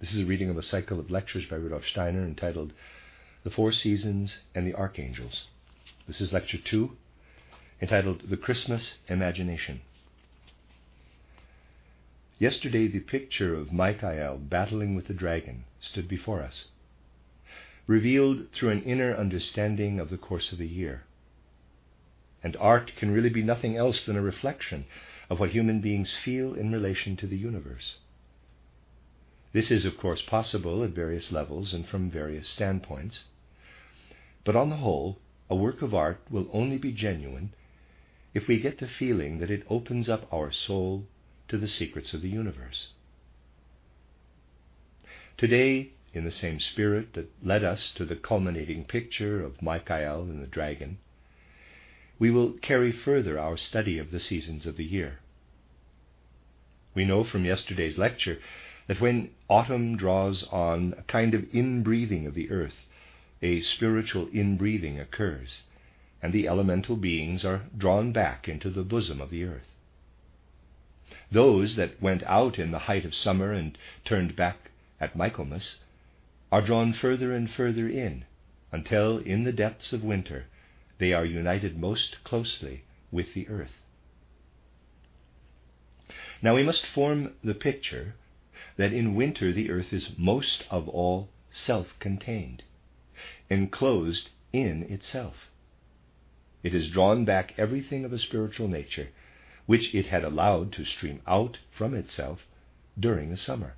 This is a reading of a cycle of lectures by Rudolf Steiner entitled The Four Seasons and the Archangels. This is lecture 2, entitled The Christmas Imagination. Yesterday, the picture of Michael battling with the dragon stood before us, revealed through an inner understanding of the course of the year. And art can really be nothing else than a reflection of what human beings feel in relation to the universe. This is, of course, possible at various levels and from various standpoints. But on the whole, a work of art will only be genuine if we get the feeling that it opens up our soul to the secrets of the universe. Today, in the same spirit that led us to the culminating picture of Michael and the dragon, we will carry further our study of the seasons of the year. We know from yesterday's lecture that when autumn draws on, a kind of inbreathing of the earth, a spiritual inbreathing occurs, and the elemental beings are drawn back into the bosom of the earth. Those that went out in the height of summer and turned back at Michaelmas are drawn further and further in, until in the depths of winter they are united most closely with the earth. Now we must form the picture that in winter the earth is most of all self contained, enclosed in itself. It has drawn back everything of a spiritual nature which it had allowed to stream out from itself during the summer.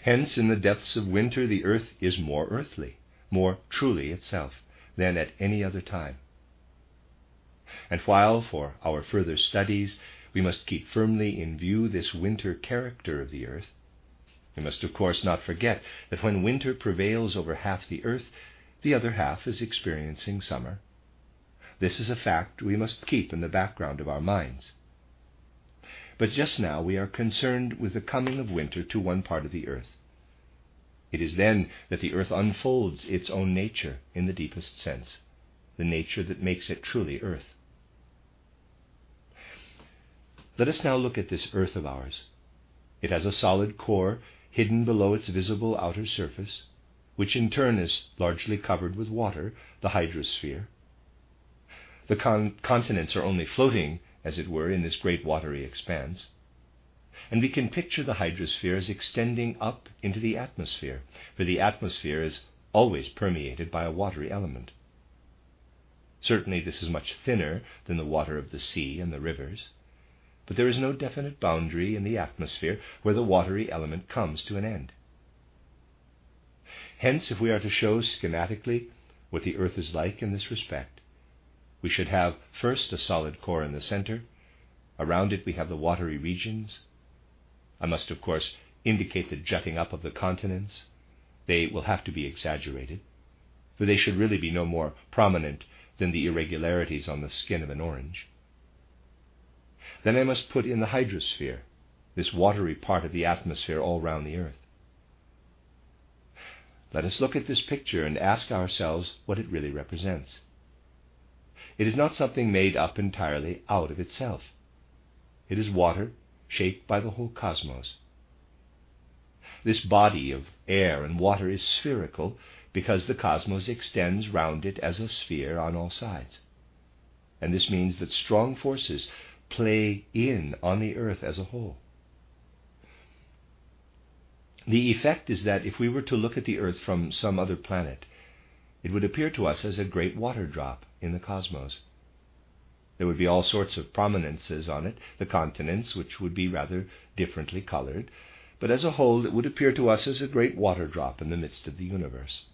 Hence, in the depths of winter, the earth is more earthly, more truly itself than at any other time. And while, for our further studies, we must keep firmly in view this winter character of the earth, we must, of course, not forget that when winter prevails over half the earth, the other half is experiencing summer. This is a fact we must keep in the background of our minds. But just now we are concerned with the coming of winter to one part of the earth. It is then that the earth unfolds its own nature in the deepest sense, the nature that makes it truly earth. Let us now look at this earth of ours. It has a solid core hidden below its visible outer surface, which in turn is largely covered with water, the hydrosphere. The con- continents are only floating, as it were, in this great watery expanse and we can picture the hydrosphere as extending up into the atmosphere, for the atmosphere is always permeated by a watery element. Certainly, this is much thinner than the water of the sea and the rivers, but there is no definite boundary in the atmosphere where the watery element comes to an end. Hence, if we are to show schematically what the earth is like in this respect, we should have first a solid core in the center. Around it, we have the watery regions, I must, of course, indicate the jutting up of the continents. They will have to be exaggerated, for they should really be no more prominent than the irregularities on the skin of an orange. Then I must put in the hydrosphere, this watery part of the atmosphere all round the earth. Let us look at this picture and ask ourselves what it really represents. It is not something made up entirely out of itself. It is water shaped by the whole cosmos. This body of air and water is spherical because the cosmos extends round it as a sphere on all sides. And this means that strong forces play in on the earth as a whole. The effect is that if we were to look at the earth from some other planet, it would appear to us as a great water drop in the cosmos. There would be all sorts of prominences on it, the continents, which would be rather differently colored, but as a whole it would appear to us as a great water drop in the midst of the universe.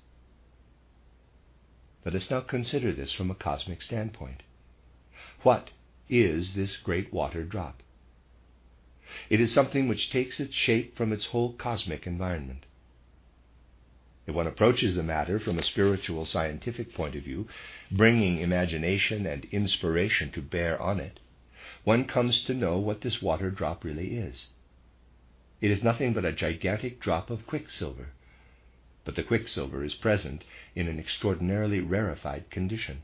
Let us now consider this from a cosmic standpoint. What is this great water drop? It is something which takes its shape from its whole cosmic environment. If one approaches the matter from a spiritual scientific point of view, bringing imagination and inspiration to bear on it, one comes to know what this water drop really is. It is nothing but a gigantic drop of quicksilver, but the quicksilver is present in an extraordinarily rarefied condition.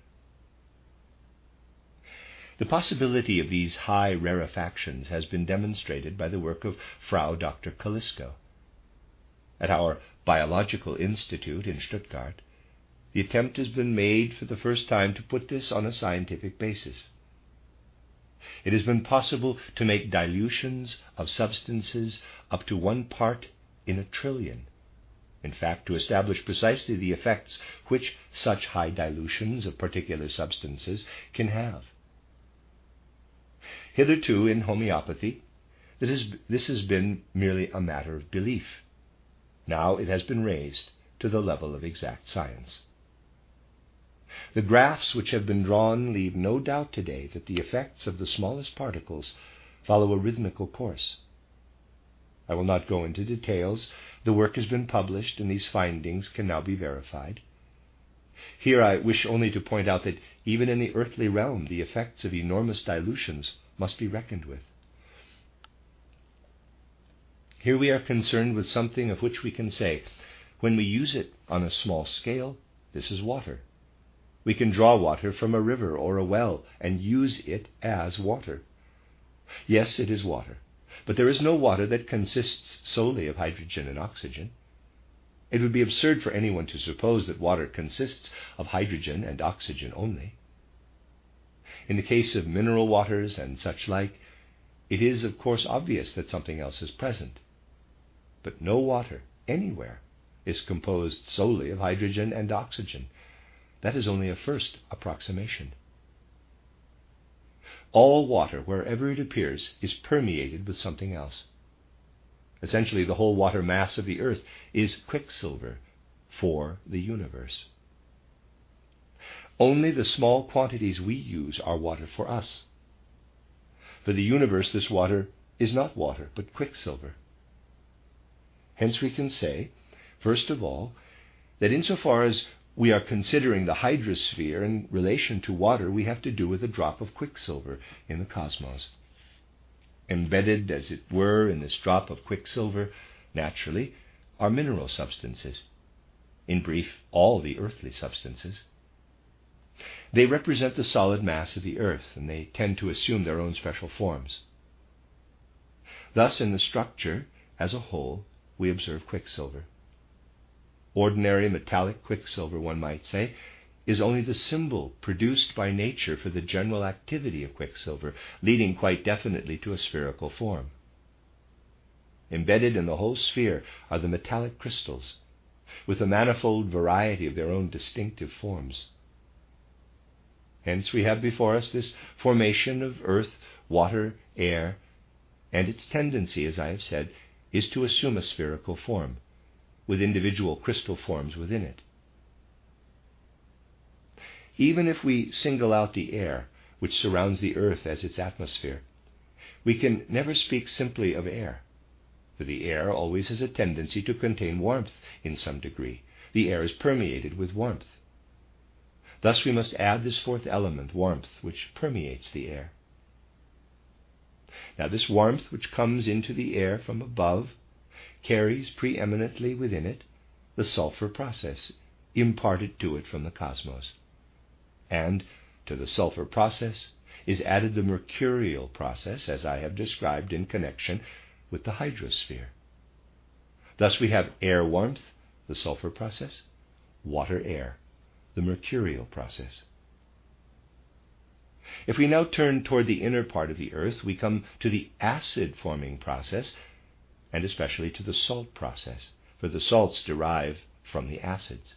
The possibility of these high rarefactions has been demonstrated by the work of Frau Dr. Kolisko. At our Biological Institute in Stuttgart, the attempt has been made for the first time to put this on a scientific basis. It has been possible to make dilutions of substances up to one part in a trillion. In fact, to establish precisely the effects which such high dilutions of particular substances can have. Hitherto, in homeopathy, this has been merely a matter of belief. Now it has been raised to the level of exact science. The graphs which have been drawn leave no doubt today that the effects of the smallest particles follow a rhythmical course. I will not go into details. The work has been published, and these findings can now be verified. Here I wish only to point out that even in the earthly realm, the effects of enormous dilutions must be reckoned with. Here we are concerned with something of which we can say, when we use it on a small scale, this is water. We can draw water from a river or a well and use it as water. Yes, it is water, but there is no water that consists solely of hydrogen and oxygen. It would be absurd for anyone to suppose that water consists of hydrogen and oxygen only. In the case of mineral waters and such like, it is, of course, obvious that something else is present. But no water, anywhere, is composed solely of hydrogen and oxygen. That is only a first approximation. All water, wherever it appears, is permeated with something else. Essentially, the whole water mass of the earth is quicksilver for the universe. Only the small quantities we use are water for us. For the universe, this water is not water, but quicksilver. Hence, we can say, first of all, that insofar as we are considering the hydrosphere in relation to water, we have to do with a drop of quicksilver in the cosmos. Embedded, as it were, in this drop of quicksilver, naturally, are mineral substances. In brief, all the earthly substances. They represent the solid mass of the earth, and they tend to assume their own special forms. Thus, in the structure as a whole, we observe quicksilver. Ordinary metallic quicksilver, one might say, is only the symbol produced by nature for the general activity of quicksilver, leading quite definitely to a spherical form. Embedded in the whole sphere are the metallic crystals, with a manifold variety of their own distinctive forms. Hence, we have before us this formation of earth, water, air, and its tendency, as I have said, is to assume a spherical form, with individual crystal forms within it. Even if we single out the air, which surrounds the earth as its atmosphere, we can never speak simply of air, for the air always has a tendency to contain warmth in some degree. The air is permeated with warmth. Thus we must add this fourth element, warmth, which permeates the air. Now, this warmth which comes into the air from above carries preeminently within it the sulfur process imparted to it from the cosmos. And to the sulfur process is added the mercurial process, as I have described in connection with the hydrosphere. Thus we have air warmth, the sulfur process, water air, the mercurial process. If we now turn toward the inner part of the earth, we come to the acid forming process, and especially to the salt process, for the salts derive from the acids.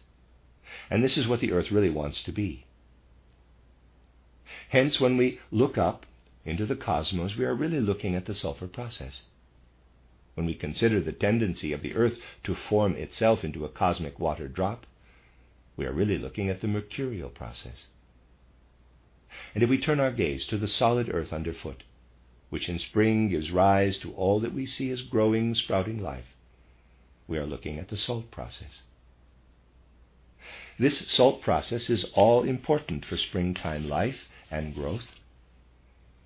And this is what the earth really wants to be. Hence, when we look up into the cosmos, we are really looking at the sulfur process. When we consider the tendency of the earth to form itself into a cosmic water drop, we are really looking at the mercurial process. And if we turn our gaze to the solid earth underfoot, which in spring gives rise to all that we see as growing, sprouting life, we are looking at the salt process. This salt process is all important for springtime life and growth.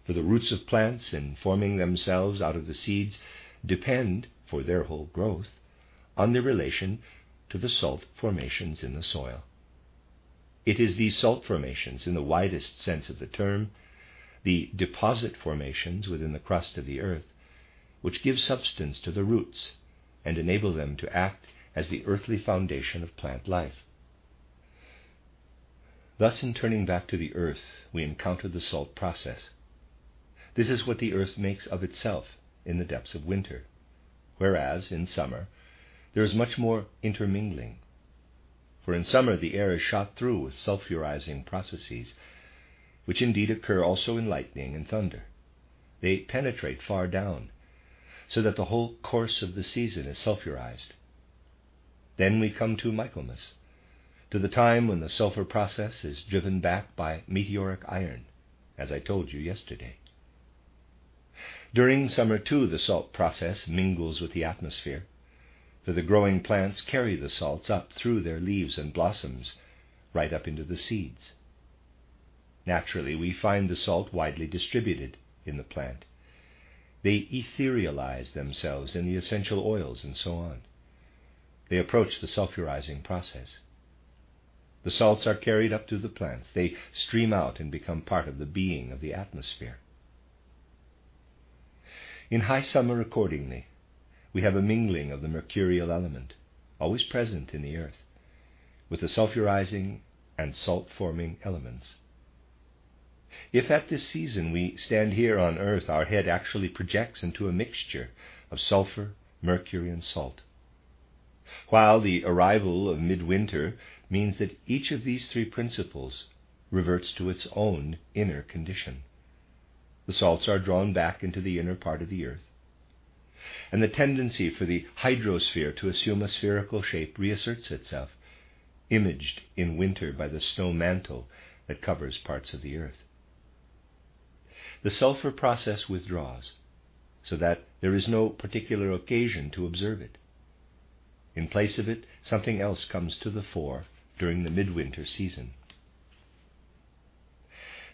For the roots of plants, in forming themselves out of the seeds, depend, for their whole growth, on their relation to the salt formations in the soil. It is these salt formations, in the widest sense of the term, the deposit formations within the crust of the earth, which give substance to the roots and enable them to act as the earthly foundation of plant life. Thus, in turning back to the earth, we encounter the salt process. This is what the earth makes of itself in the depths of winter, whereas in summer there is much more intermingling. For in summer the air is shot through with sulphurizing processes, which indeed occur also in lightning and thunder. They penetrate far down, so that the whole course of the season is sulphurized. Then we come to Michaelmas, to the time when the sulfur process is driven back by meteoric iron, as I told you yesterday. During summer, too, the salt process mingles with the atmosphere, for the growing plants carry the salts up through their leaves and blossoms, right up into the seeds. Naturally, we find the salt widely distributed in the plant. They etherealize themselves in the essential oils and so on. They approach the sulfurizing process. The salts are carried up through the plants. They stream out and become part of the being of the atmosphere. In high summer, accordingly, we have a mingling of the mercurial element, always present in the earth, with the sulfurizing and salt forming elements. If at this season we stand here on earth, our head actually projects into a mixture of sulfur, mercury, and salt. While the arrival of midwinter means that each of these three principles reverts to its own inner condition. The salts are drawn back into the inner part of the earth and the tendency for the hydrosphere to assume a spherical shape reasserts itself, imaged in winter by the snow mantle that covers parts of the earth. The sulfur process withdraws, so that there is no particular occasion to observe it. In place of it, something else comes to the fore during the midwinter season.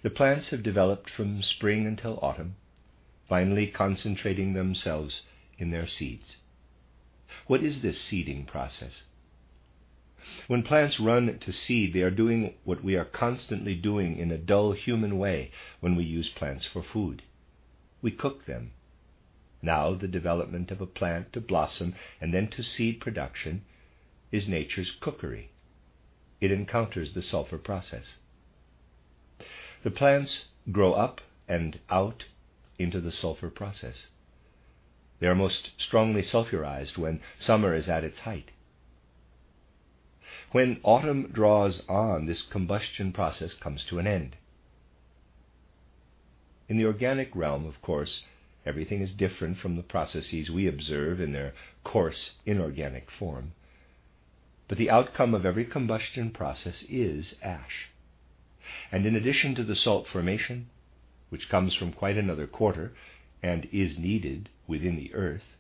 The plants have developed from spring until autumn, finally concentrating themselves in their seeds. What is this seeding process? When plants run to seed, they are doing what we are constantly doing in a dull human way when we use plants for food. We cook them. Now, the development of a plant to blossom and then to seed production is nature's cookery. It encounters the sulfur process. The plants grow up and out into the sulfur process. They are most strongly sulfurized when summer is at its height. When autumn draws on, this combustion process comes to an end. In the organic realm, of course, everything is different from the processes we observe in their coarse, inorganic form. But the outcome of every combustion process is ash. And in addition to the salt formation, which comes from quite another quarter, and is needed within the earth,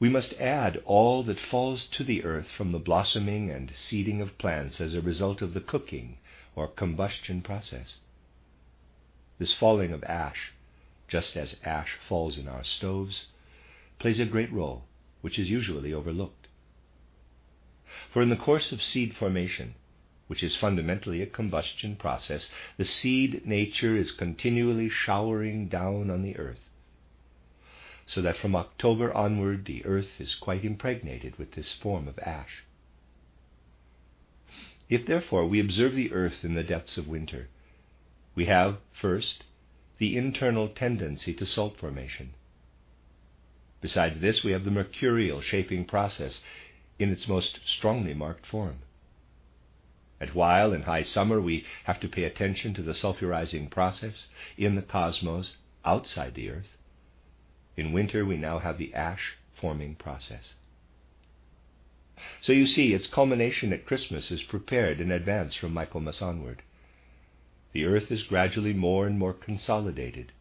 we must add all that falls to the earth from the blossoming and seeding of plants as a result of the cooking or combustion process. This falling of ash, just as ash falls in our stoves, plays a great role, which is usually overlooked. For in the course of seed formation, which is fundamentally a combustion process, the seed nature is continually showering down on the earth. So that from October onward the earth is quite impregnated with this form of ash. If therefore we observe the earth in the depths of winter, we have, first, the internal tendency to salt formation. Besides this, we have the mercurial shaping process in its most strongly marked form. And while in high summer we have to pay attention to the sulfurizing process in the cosmos outside the earth, in winter we now have the ash forming process. So you see, its culmination at Christmas is prepared in advance from Michaelmas onward. The earth is gradually more and more consolidated.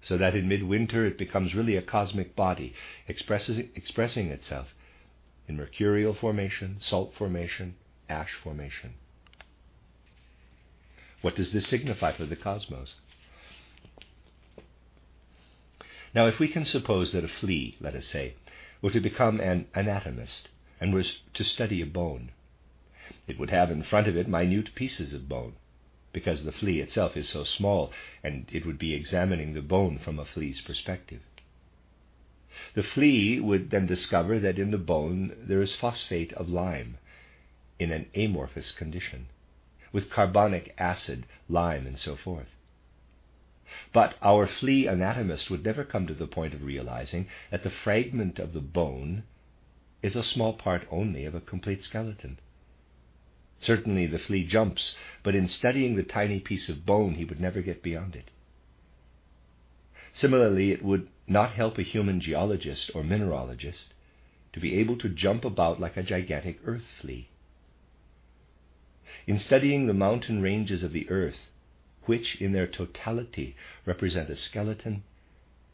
so that in midwinter it becomes really a cosmic body expressing itself in mercurial formation, salt formation, ash formation. What does this signify for the cosmos? Now, if we can suppose that a flea, let us say, were to become an anatomist and was to study a bone, it would have in front of it minute pieces of bone, because the flea itself is so small, and it would be examining the bone from a flea's perspective. The flea would then discover that in the bone there is phosphate of lime in an amorphous condition, with carbonic acid, lime, and so forth. But our flea anatomist would never come to the point of realizing that the fragment of the bone is a small part only of a complete skeleton. Certainly the flea jumps, but in studying the tiny piece of bone, he would never get beyond it. Similarly, it would not help a human geologist or mineralogist to be able to jump about like a gigantic earth flea. In studying the mountain ranges of the earth, which in their totality represent a skeleton,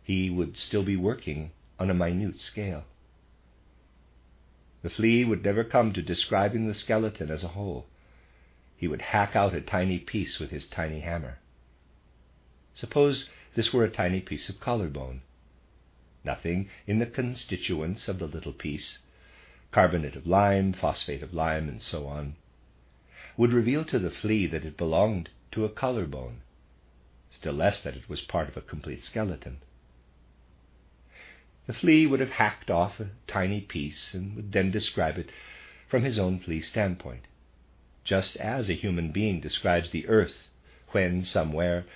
he would still be working on a minute scale. The flea would never come to describing the skeleton as a whole. He would hack out a tiny piece with his tiny hammer. Suppose this were a tiny piece of collarbone. Nothing in the constituents of the little piece, carbonate of lime, phosphate of lime, and so on, would reveal to the flea that it belonged to a collarbone, still less that it was part of a complete skeleton. The flea would have hacked off a tiny piece and would then describe it from his own flea standpoint, just as a human being describes the earth when somewhere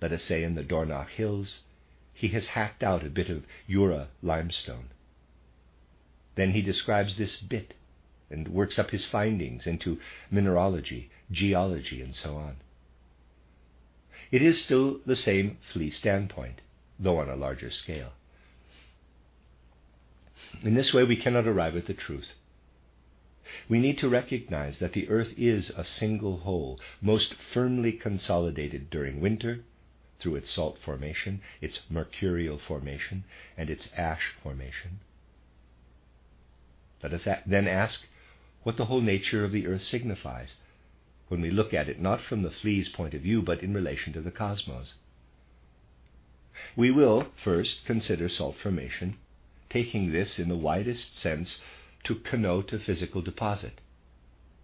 let us say in the Dornach Hills, he has hacked out a bit of Jura limestone. Then he describes this bit and works up his findings into mineralogy, geology, and so on. It is still the same flea standpoint, though on a larger scale. In this way, we cannot arrive at the truth. We need to recognize that the earth is a single whole, most firmly consolidated during winter through its salt formation, its mercurial formation, and its ash formation. Let us then ask what the whole nature of the earth signifies when we look at it not from the flea's point of view, but in relation to the cosmos. We will first consider salt formation, taking this in the widest sense to connote a physical deposit,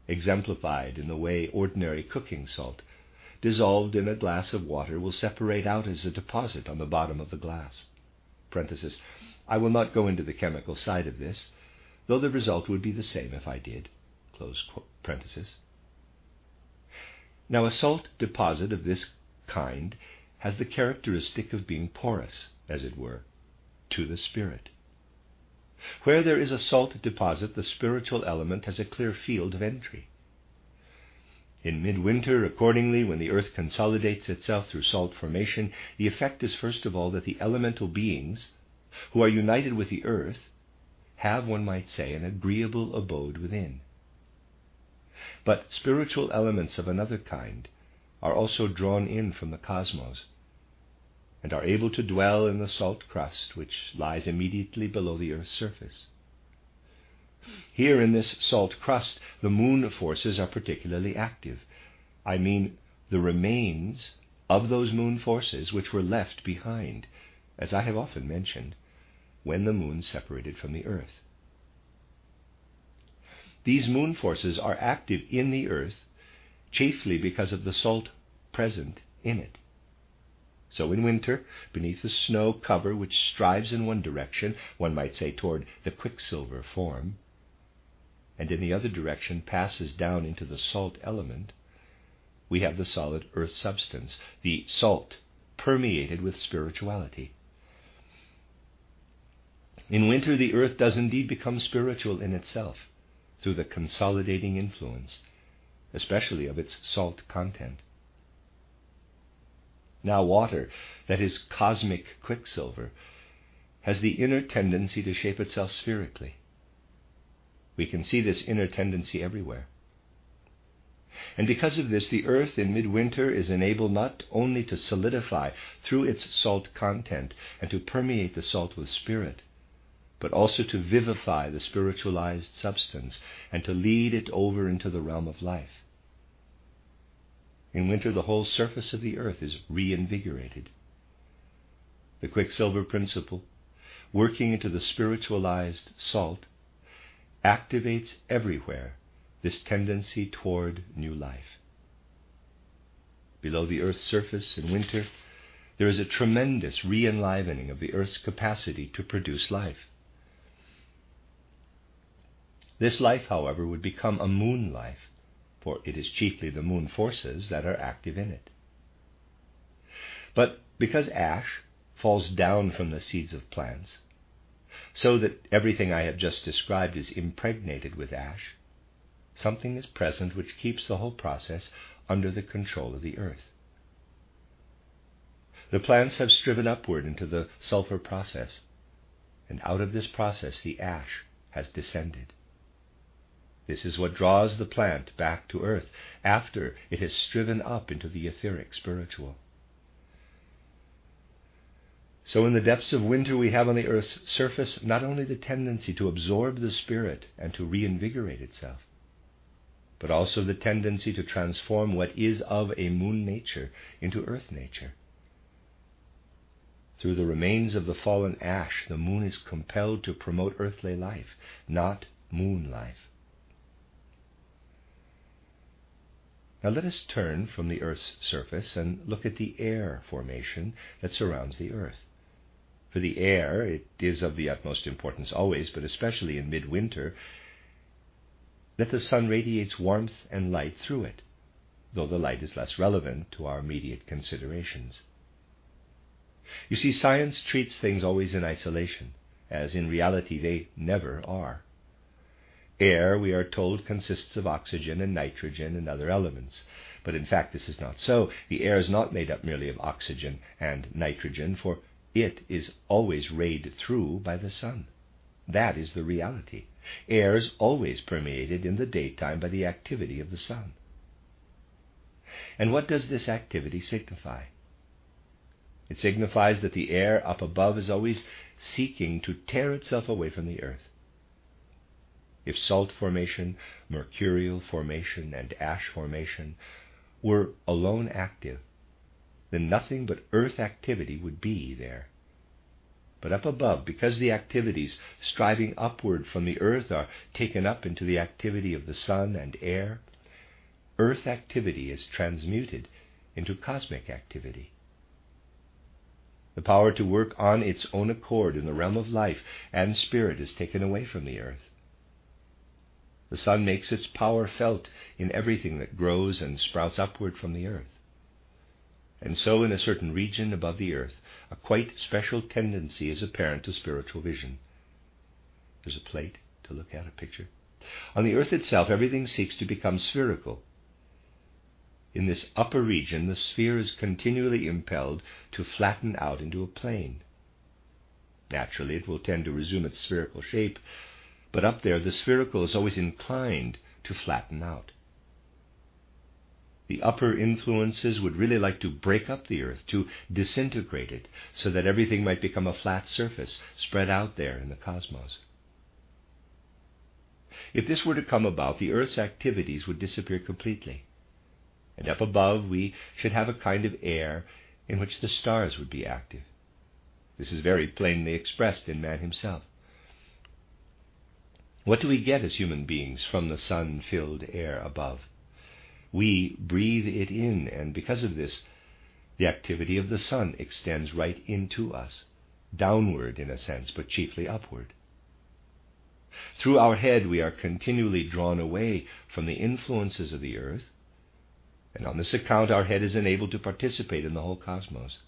exemplified in the way ordinary cooking salt dissolved in a glass of water will separate out as a deposit on the bottom of the glass. I will not go into the chemical side of this, though the result would be the same if I did. Now, a salt deposit of this kind has the characteristic of being porous, as it were, to the spirit. Where there is a salt deposit, the spiritual element has a clear field of entry. In midwinter, accordingly, when the earth consolidates itself through salt formation, the effect is first of all that the elemental beings, who are united with the earth, have, one might say, an agreeable abode within. But spiritual elements of another kind are also drawn in from the cosmos, and are able to dwell in the salt crust which lies immediately below the earth's surface. Here in this salt crust, the moon forces are particularly active. I mean the remains of those moon forces which were left behind, as I have often mentioned, when the moon separated from the earth. These moon forces are active in the earth chiefly because of the salt present in it. So in winter, beneath the snow cover which strives in one direction, one might say toward the quicksilver form, and in the other direction passes down into the salt element, we have the solid earth substance, the salt permeated with spirituality. In winter, the earth does indeed become spiritual in itself through the consolidating influence, especially of its salt content. Now, water, that is cosmic quicksilver, has the inner tendency to shape itself spherically. We can see this inner tendency everywhere. And because of this, the earth in midwinter is enabled not only to solidify through its salt content and to permeate the salt with spirit, but also to vivify the spiritualized substance and to lead it over into the realm of life. In winter, the whole surface of the earth is reinvigorated. The quicksilver principle, working into the spiritualized salt, activates everywhere this tendency toward new life. Below the earth's surface in winter, there is a tremendous re enlivening of the earth's capacity to produce life. This life, however, would become a moon life, for it is chiefly the moon forces that are active in it. But because ash falls down from the seeds of plants, so that everything I have just described is impregnated with ash, something is present which keeps the whole process under the control of the earth. The plants have striven upward into the sulfur process, and out of this process the ash has descended. This is what draws the plant back to earth after it has striven up into the etheric spiritual. So, in the depths of winter, we have on the earth's surface not only the tendency to absorb the spirit and to reinvigorate itself, but also the tendency to transform what is of a moon nature into earth nature. Through the remains of the fallen ash, the moon is compelled to promote earthly life, not moon life. Now let us turn from the earth's surface and look at the air formation that surrounds the earth. For the air, it is of the utmost importance always, but especially in midwinter, that the sun radiates warmth and light through it, though the light is less relevant to our immediate considerations. You see, science treats things always in isolation, as in reality they never are. Air, we are told, consists of oxygen and nitrogen and other elements. But in fact, this is not so. The air is not made up merely of oxygen and nitrogen, for it is always rayed through by the sun. That is the reality. Air is always permeated in the daytime by the activity of the sun. And what does this activity signify? It signifies that the air up above is always seeking to tear itself away from the earth. If salt formation, mercurial formation, and ash formation were alone active, then nothing but earth activity would be there. But up above, because the activities striving upward from the earth are taken up into the activity of the sun and air, earth activity is transmuted into cosmic activity. The power to work on its own accord in the realm of life and spirit is taken away from the earth. The sun makes its power felt in everything that grows and sprouts upward from the earth. And so, in a certain region above the earth, a quite special tendency is apparent to spiritual vision. There's a plate to look at, a picture. On the earth itself, everything seeks to become spherical. In this upper region, the sphere is continually impelled to flatten out into a plane. Naturally, it will tend to resume its spherical shape, but up there, the spherical is always inclined to flatten out the upper influences would really like to break up the earth, to disintegrate it, so that everything might become a flat surface spread out there in the cosmos. If this were to come about, the earth's activities would disappear completely. And up above, we should have a kind of air in which the stars would be active. This is very plainly expressed in man himself. What do we get as human beings from the sun filled air above? we breathe it in, and because of this, the activity of the sun extends right into us, downward in a sense, but chiefly upward. Through our head, we are continually drawn away from the influences of the earth, and on this account, our head is enabled to participate in the whole cosmos.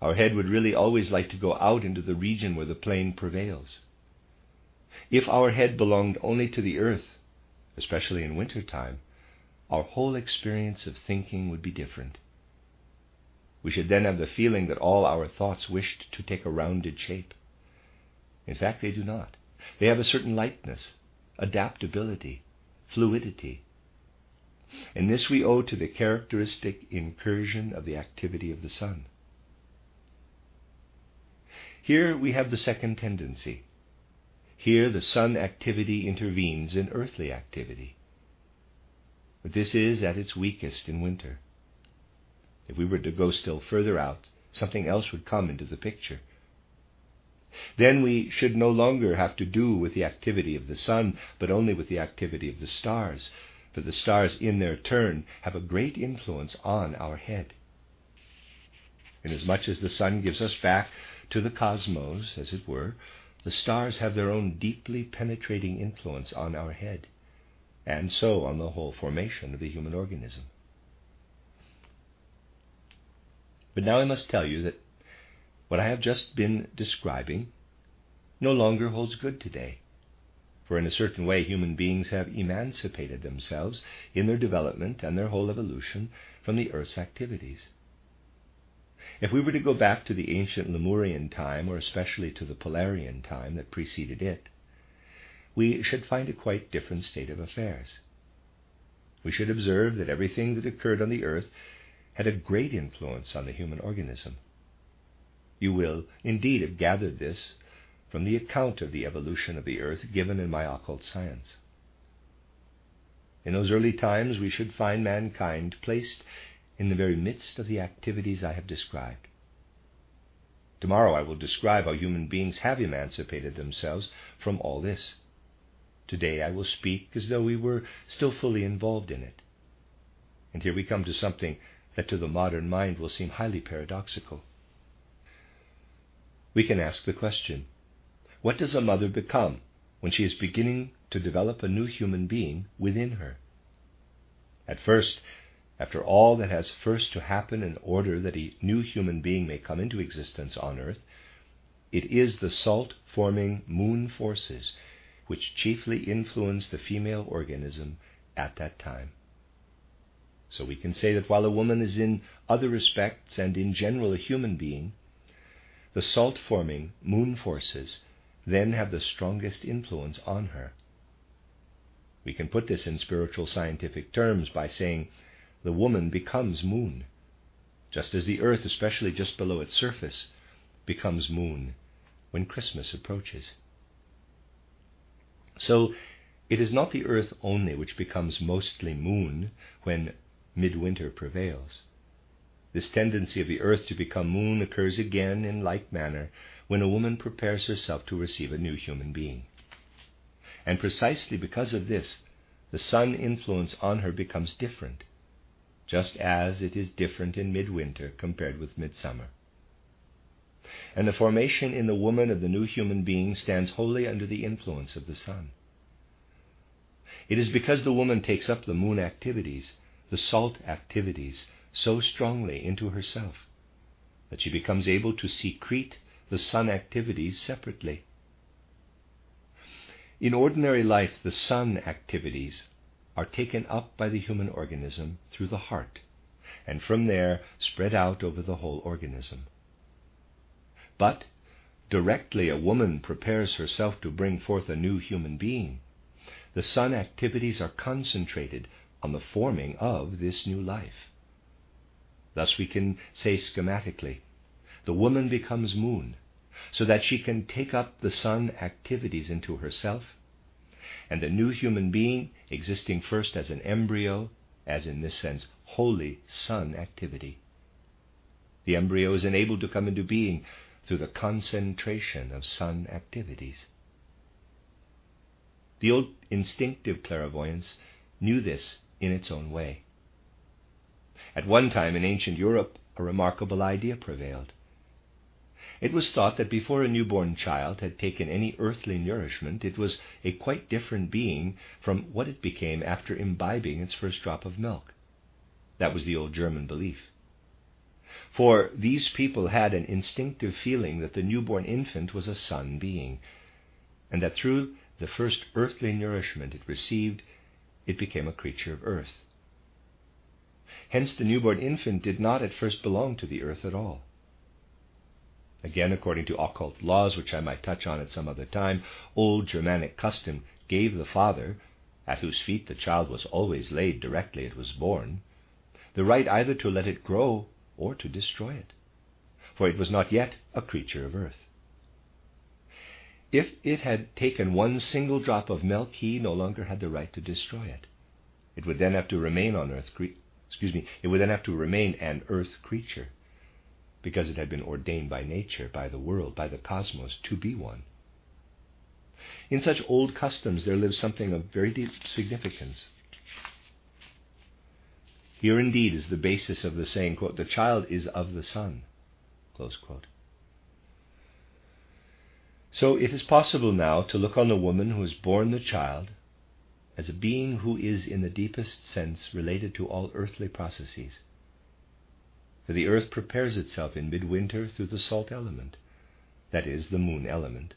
Our head would really always like to go out into the region where the plane prevails. If our head belonged only to the earth, especially in winter time, our whole experience of thinking would be different. We should then have the feeling that all our thoughts wished to take a rounded shape. In fact, they do not. They have a certain lightness, adaptability, fluidity. and this we owe to the characteristic incursion of the activity of the sun. Here we have the second tendency. Here the sun activity intervenes in earthly activity. But this is at its weakest in winter. If we were to go still further out, something else would come into the picture. Then we should no longer have to do with the activity of the sun, but only with the activity of the stars, for the stars, in their turn, have a great influence on our head. Inasmuch as the sun gives us back to the cosmos, as it were, the stars have their own deeply penetrating influence on our head, and so on the whole formation of the human organism. But now I must tell you that what I have just been describing no longer holds good today. For in a certain way, human beings have emancipated themselves in their development and their whole evolution from the earth's activities. If we were to go back to the ancient Lemurian time, or especially to the Polarian time that preceded it, we should find a quite different state of affairs. We should observe that everything that occurred on the earth had a great influence on the human organism. You will indeed have gathered this from the account of the evolution of the earth given in my occult science. In those early times, we should find mankind placed in the very midst of the activities I have described. Tomorrow I will describe how human beings have emancipated themselves from all this. Today I will speak as though we were still fully involved in it. And here we come to something that to the modern mind will seem highly paradoxical. We can ask the question what does a mother become when she is beginning to develop a new human being within her? At first, after all that has first to happen in order that a new human being may come into existence on earth, it is the salt forming moon forces which chiefly influence the female organism at that time. So we can say that while a woman is in other respects and in general a human being, the salt forming moon forces then have the strongest influence on her. We can put this in spiritual scientific terms by saying the woman becomes moon, just as the earth, especially just below its surface, becomes moon when Christmas approaches. So it is not the earth only which becomes mostly moon when midwinter prevails. This tendency of the earth to become moon occurs again in like manner when a woman prepares herself to receive a new human being. And precisely because of this, the sun influence on her becomes different, just as it is different in midwinter compared with midsummer. And the formation in the woman of the new human being stands wholly under the influence of the sun. It is because the woman takes up the moon activities the salt activities so strongly into herself that she becomes able to secrete the sun activities separately. In ordinary life, the sun activities are taken up by the human organism through the heart, and from there spread out over the whole organism. But directly a woman prepares herself to bring forth a new human being, the sun activities are concentrated on the forming of this new life. Thus, we can say schematically the woman becomes moon so that she can take up the sun activities into herself, and the new human being, existing first as an embryo, as in this sense, holy sun activity. The embryo is enabled to come into being through the concentration of sun activities. The old instinctive clairvoyance knew this in its own way. At one time in ancient Europe, a remarkable idea prevailed. It was thought that before a newborn child had taken any earthly nourishment, it was a quite different being from what it became after imbibing its first drop of milk. That was the old German belief. For these people had an instinctive feeling that the newborn infant was a sun being, and that through the first earthly nourishment it received, it became a creature of earth. Hence, the newborn infant did not at first belong to the earth at all. Again, according to occult laws, which I might touch on at some other time, old Germanic custom gave the father at whose feet the child was always laid directly it was born, the right either to let it grow or to destroy it, for it was not yet a creature of earth. If it had taken one single drop of milk, he no longer had the right to destroy it. It would then have to remain on earth, excuse me, it would then have to remain an earth creature, because it had been ordained by nature, by the world, by the cosmos to be one. In such old customs, there lives something of very deep significance. Here indeed is the basis of the saying, quote, the child is of the sun. So it is possible now to look on the woman who has borne the child as a being who is, in the deepest sense, related to all earthly processes. For the earth prepares itself in midwinter through the salt element, that is, the moon element,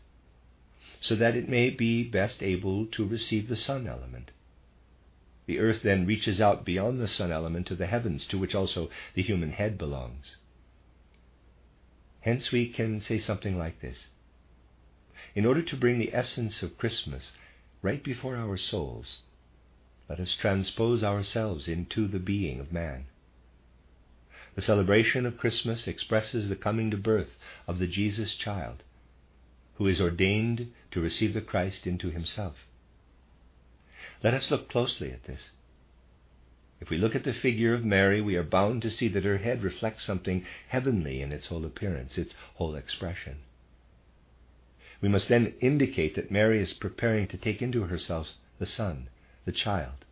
so that it may be best able to receive the sun element. The earth then reaches out beyond the sun element to the heavens, to which also the human head belongs. Hence, we can say something like this In order to bring the essence of Christmas right before our souls, let us transpose ourselves into the being of man. The celebration of Christmas expresses the coming to birth of the Jesus child, who is ordained to receive the Christ into himself. Let us look closely at this. If we look at the figure of Mary, we are bound to see that her head reflects something heavenly in its whole appearance, its whole expression. We must then indicate that Mary is preparing to take into herself the Son, the child,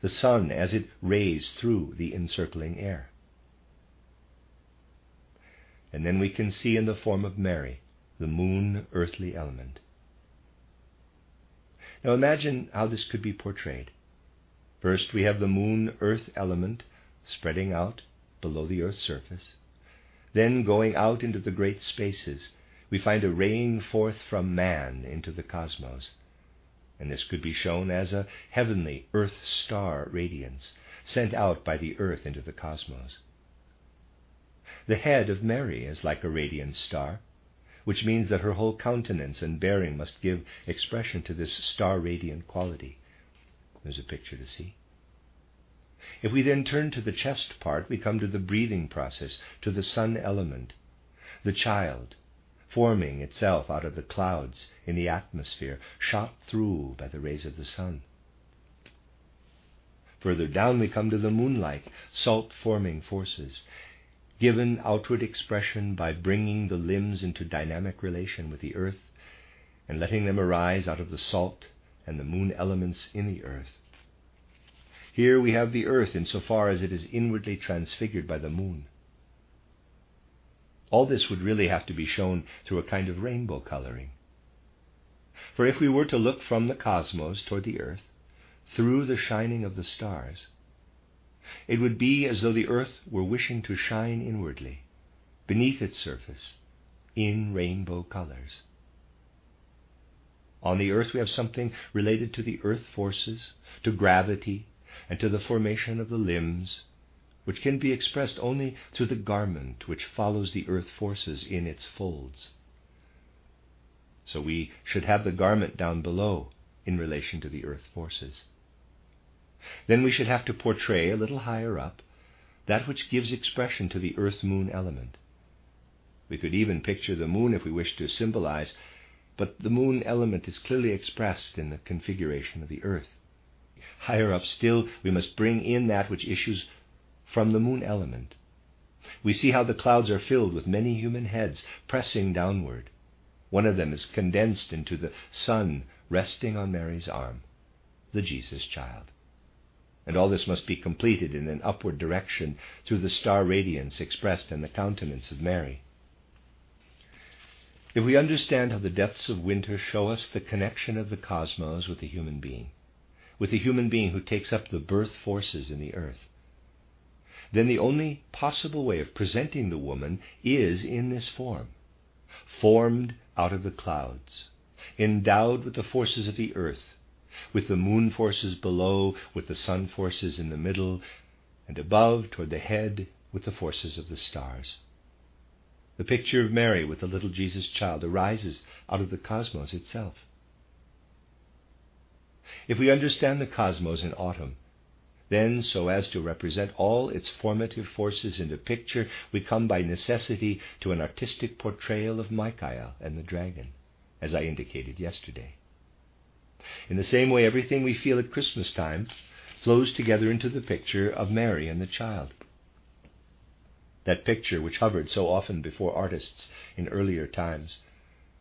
the sun as it rays through the encircling air. And then we can see in the form of Mary the moon earthly element. Now imagine how this could be portrayed. First, we have the moon earth element spreading out below the earth's surface. Then, going out into the great spaces, we find a raying forth from man into the cosmos. And this could be shown as a heavenly earth star radiance sent out by the earth into the cosmos. The head of Mary is like a radiant star, which means that her whole countenance and bearing must give expression to this star radiant quality. There's a picture to see. If we then turn to the chest part, we come to the breathing process, to the sun element, the child, forming itself out of the clouds in the atmosphere, shot through by the rays of the sun. Further down, we come to the moonlight, salt forming forces, given outward expression by bringing the limbs into dynamic relation with the earth and letting them arise out of the salt and the moon elements in the earth. Here we have the earth insofar as it is inwardly transfigured by the moon. All this would really have to be shown through a kind of rainbow coloring. For if we were to look from the cosmos toward the earth, through the shining of the stars, it would be as though the earth were wishing to shine inwardly, beneath its surface, in rainbow colors. On the earth, we have something related to the earth forces, to gravity, and to the formation of the limbs, which can be expressed only through the garment which follows the earth forces in its folds. So we should have the garment down below in relation to the earth forces. Then we should have to portray a little higher up that which gives expression to the earth moon element. We could even picture the moon if we wished to symbolize, but the moon element is clearly expressed in the configuration of the earth. Higher up still, we must bring in that which issues from the moon element. We see how the clouds are filled with many human heads pressing downward. One of them is condensed into the sun resting on Mary's arm, the Jesus child. And all this must be completed in an upward direction through the star radiance expressed in the countenance of Mary. If we understand how the depths of winter show us the connection of the cosmos with the human being, with the human being who takes up the birth forces in the earth, then the only possible way of presenting the woman is in this form, formed out of the clouds, endowed with the forces of the earth, with the moon forces below, with the sun forces in the middle, and above, toward the head, with the forces of the stars. The picture of Mary with the little Jesus child arises out of the cosmos itself. If we understand the cosmos in autumn, then, so as to represent all its formative forces in the picture, we come by necessity to an artistic portrayal of Michael and the dragon, as I indicated yesterday. In the same way, everything we feel at Christmas time flows together into the picture of Mary and the child. That picture which hovered so often before artists in earlier times,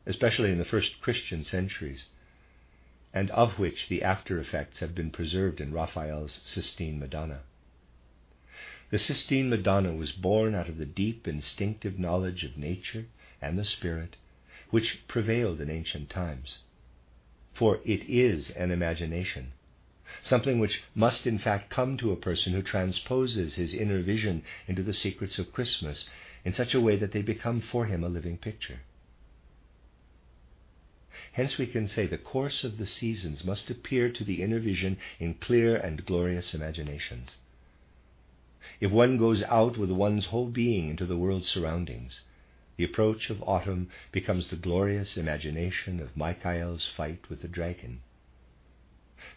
especially in the first Christian centuries, and of which the after effects have been preserved in Raphael's Sistine Madonna. The Sistine Madonna was born out of the deep instinctive knowledge of nature and the spirit which prevailed in ancient times. For it is an imagination, something which must in fact come to a person who transposes his inner vision into the secrets of Christmas in such a way that they become for him a living picture. Hence we can say the course of the seasons must appear to the inner vision in clear and glorious imaginations. If one goes out with one's whole being into the world's surroundings, the approach of autumn becomes the glorious imagination of Michael's fight with the dragon.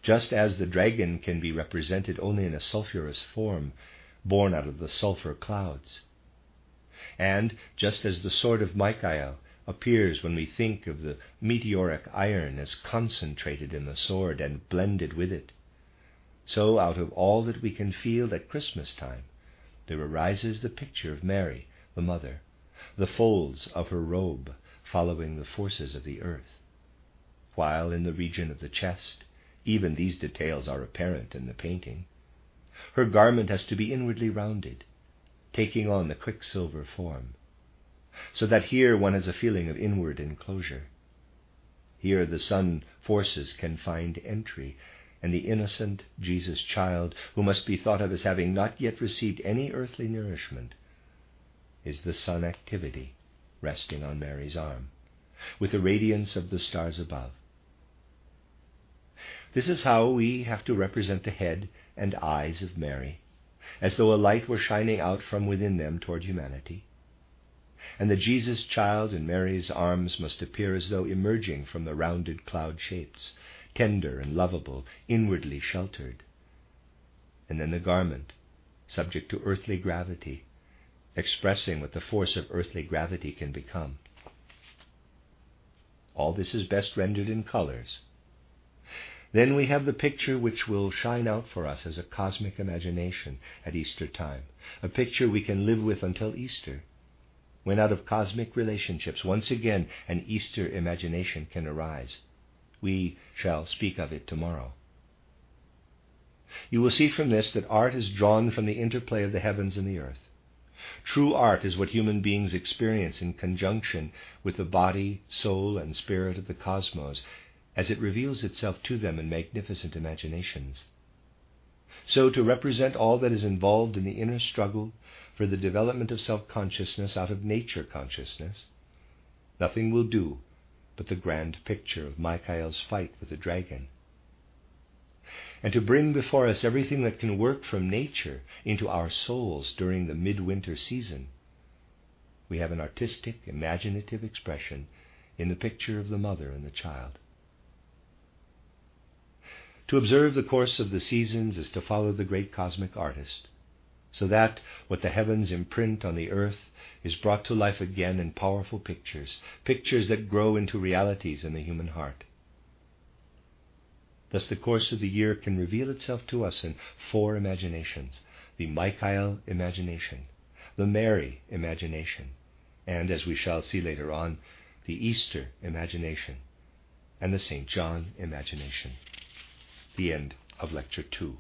Just as the dragon can be represented only in a sulphurous form, born out of the sulphur clouds, and just as the sword of Michael appears when we think of the meteoric iron as concentrated in the sword and blended with it. So, out of all that we can feel at Christmas time, there arises the picture of Mary, the Mother, the folds of her robe following the forces of the earth. While in the region of the chest, even these details are apparent in the painting. Her garment has to be inwardly rounded, taking on the quicksilver form so that here one has a feeling of inward enclosure. Here the sun forces can find entry, and the innocent Jesus child, who must be thought of as having not yet received any earthly nourishment, is the sun activity resting on Mary's arm, with the radiance of the stars above. This is how we have to represent the head and eyes of Mary, as though a light were shining out from within them toward humanity and the Jesus child in Mary's arms must appear as though emerging from the rounded cloud shapes, tender and lovable, inwardly sheltered. And then the garment, subject to earthly gravity, expressing what the force of earthly gravity can become. All this is best rendered in colors. Then we have the picture which will shine out for us as a cosmic imagination at Easter time, a picture we can live with until Easter when out of cosmic relationships once again an Easter imagination can arise. We shall speak of it tomorrow. You will see from this that art is drawn from the interplay of the heavens and the earth. True art is what human beings experience in conjunction with the body, soul, and spirit of the cosmos as it reveals itself to them in magnificent imaginations. So, to represent all that is involved in the inner struggle for the development of self consciousness out of nature consciousness, nothing will do but the grand picture of Michael's fight with the dragon. And to bring before us everything that can work from nature into our souls during the midwinter season, we have an artistic, imaginative expression in the picture of the mother and the child. To observe the course of the seasons is to follow the great cosmic artist so that what the heavens imprint on the earth is brought to life again in powerful pictures, pictures that grow into realities in the human heart. Thus, the course of the year can reveal itself to us in four imaginations the Michael imagination, the Mary imagination, and, as we shall see later on, the Easter imagination, and the St. John imagination. The end of Lecture 2.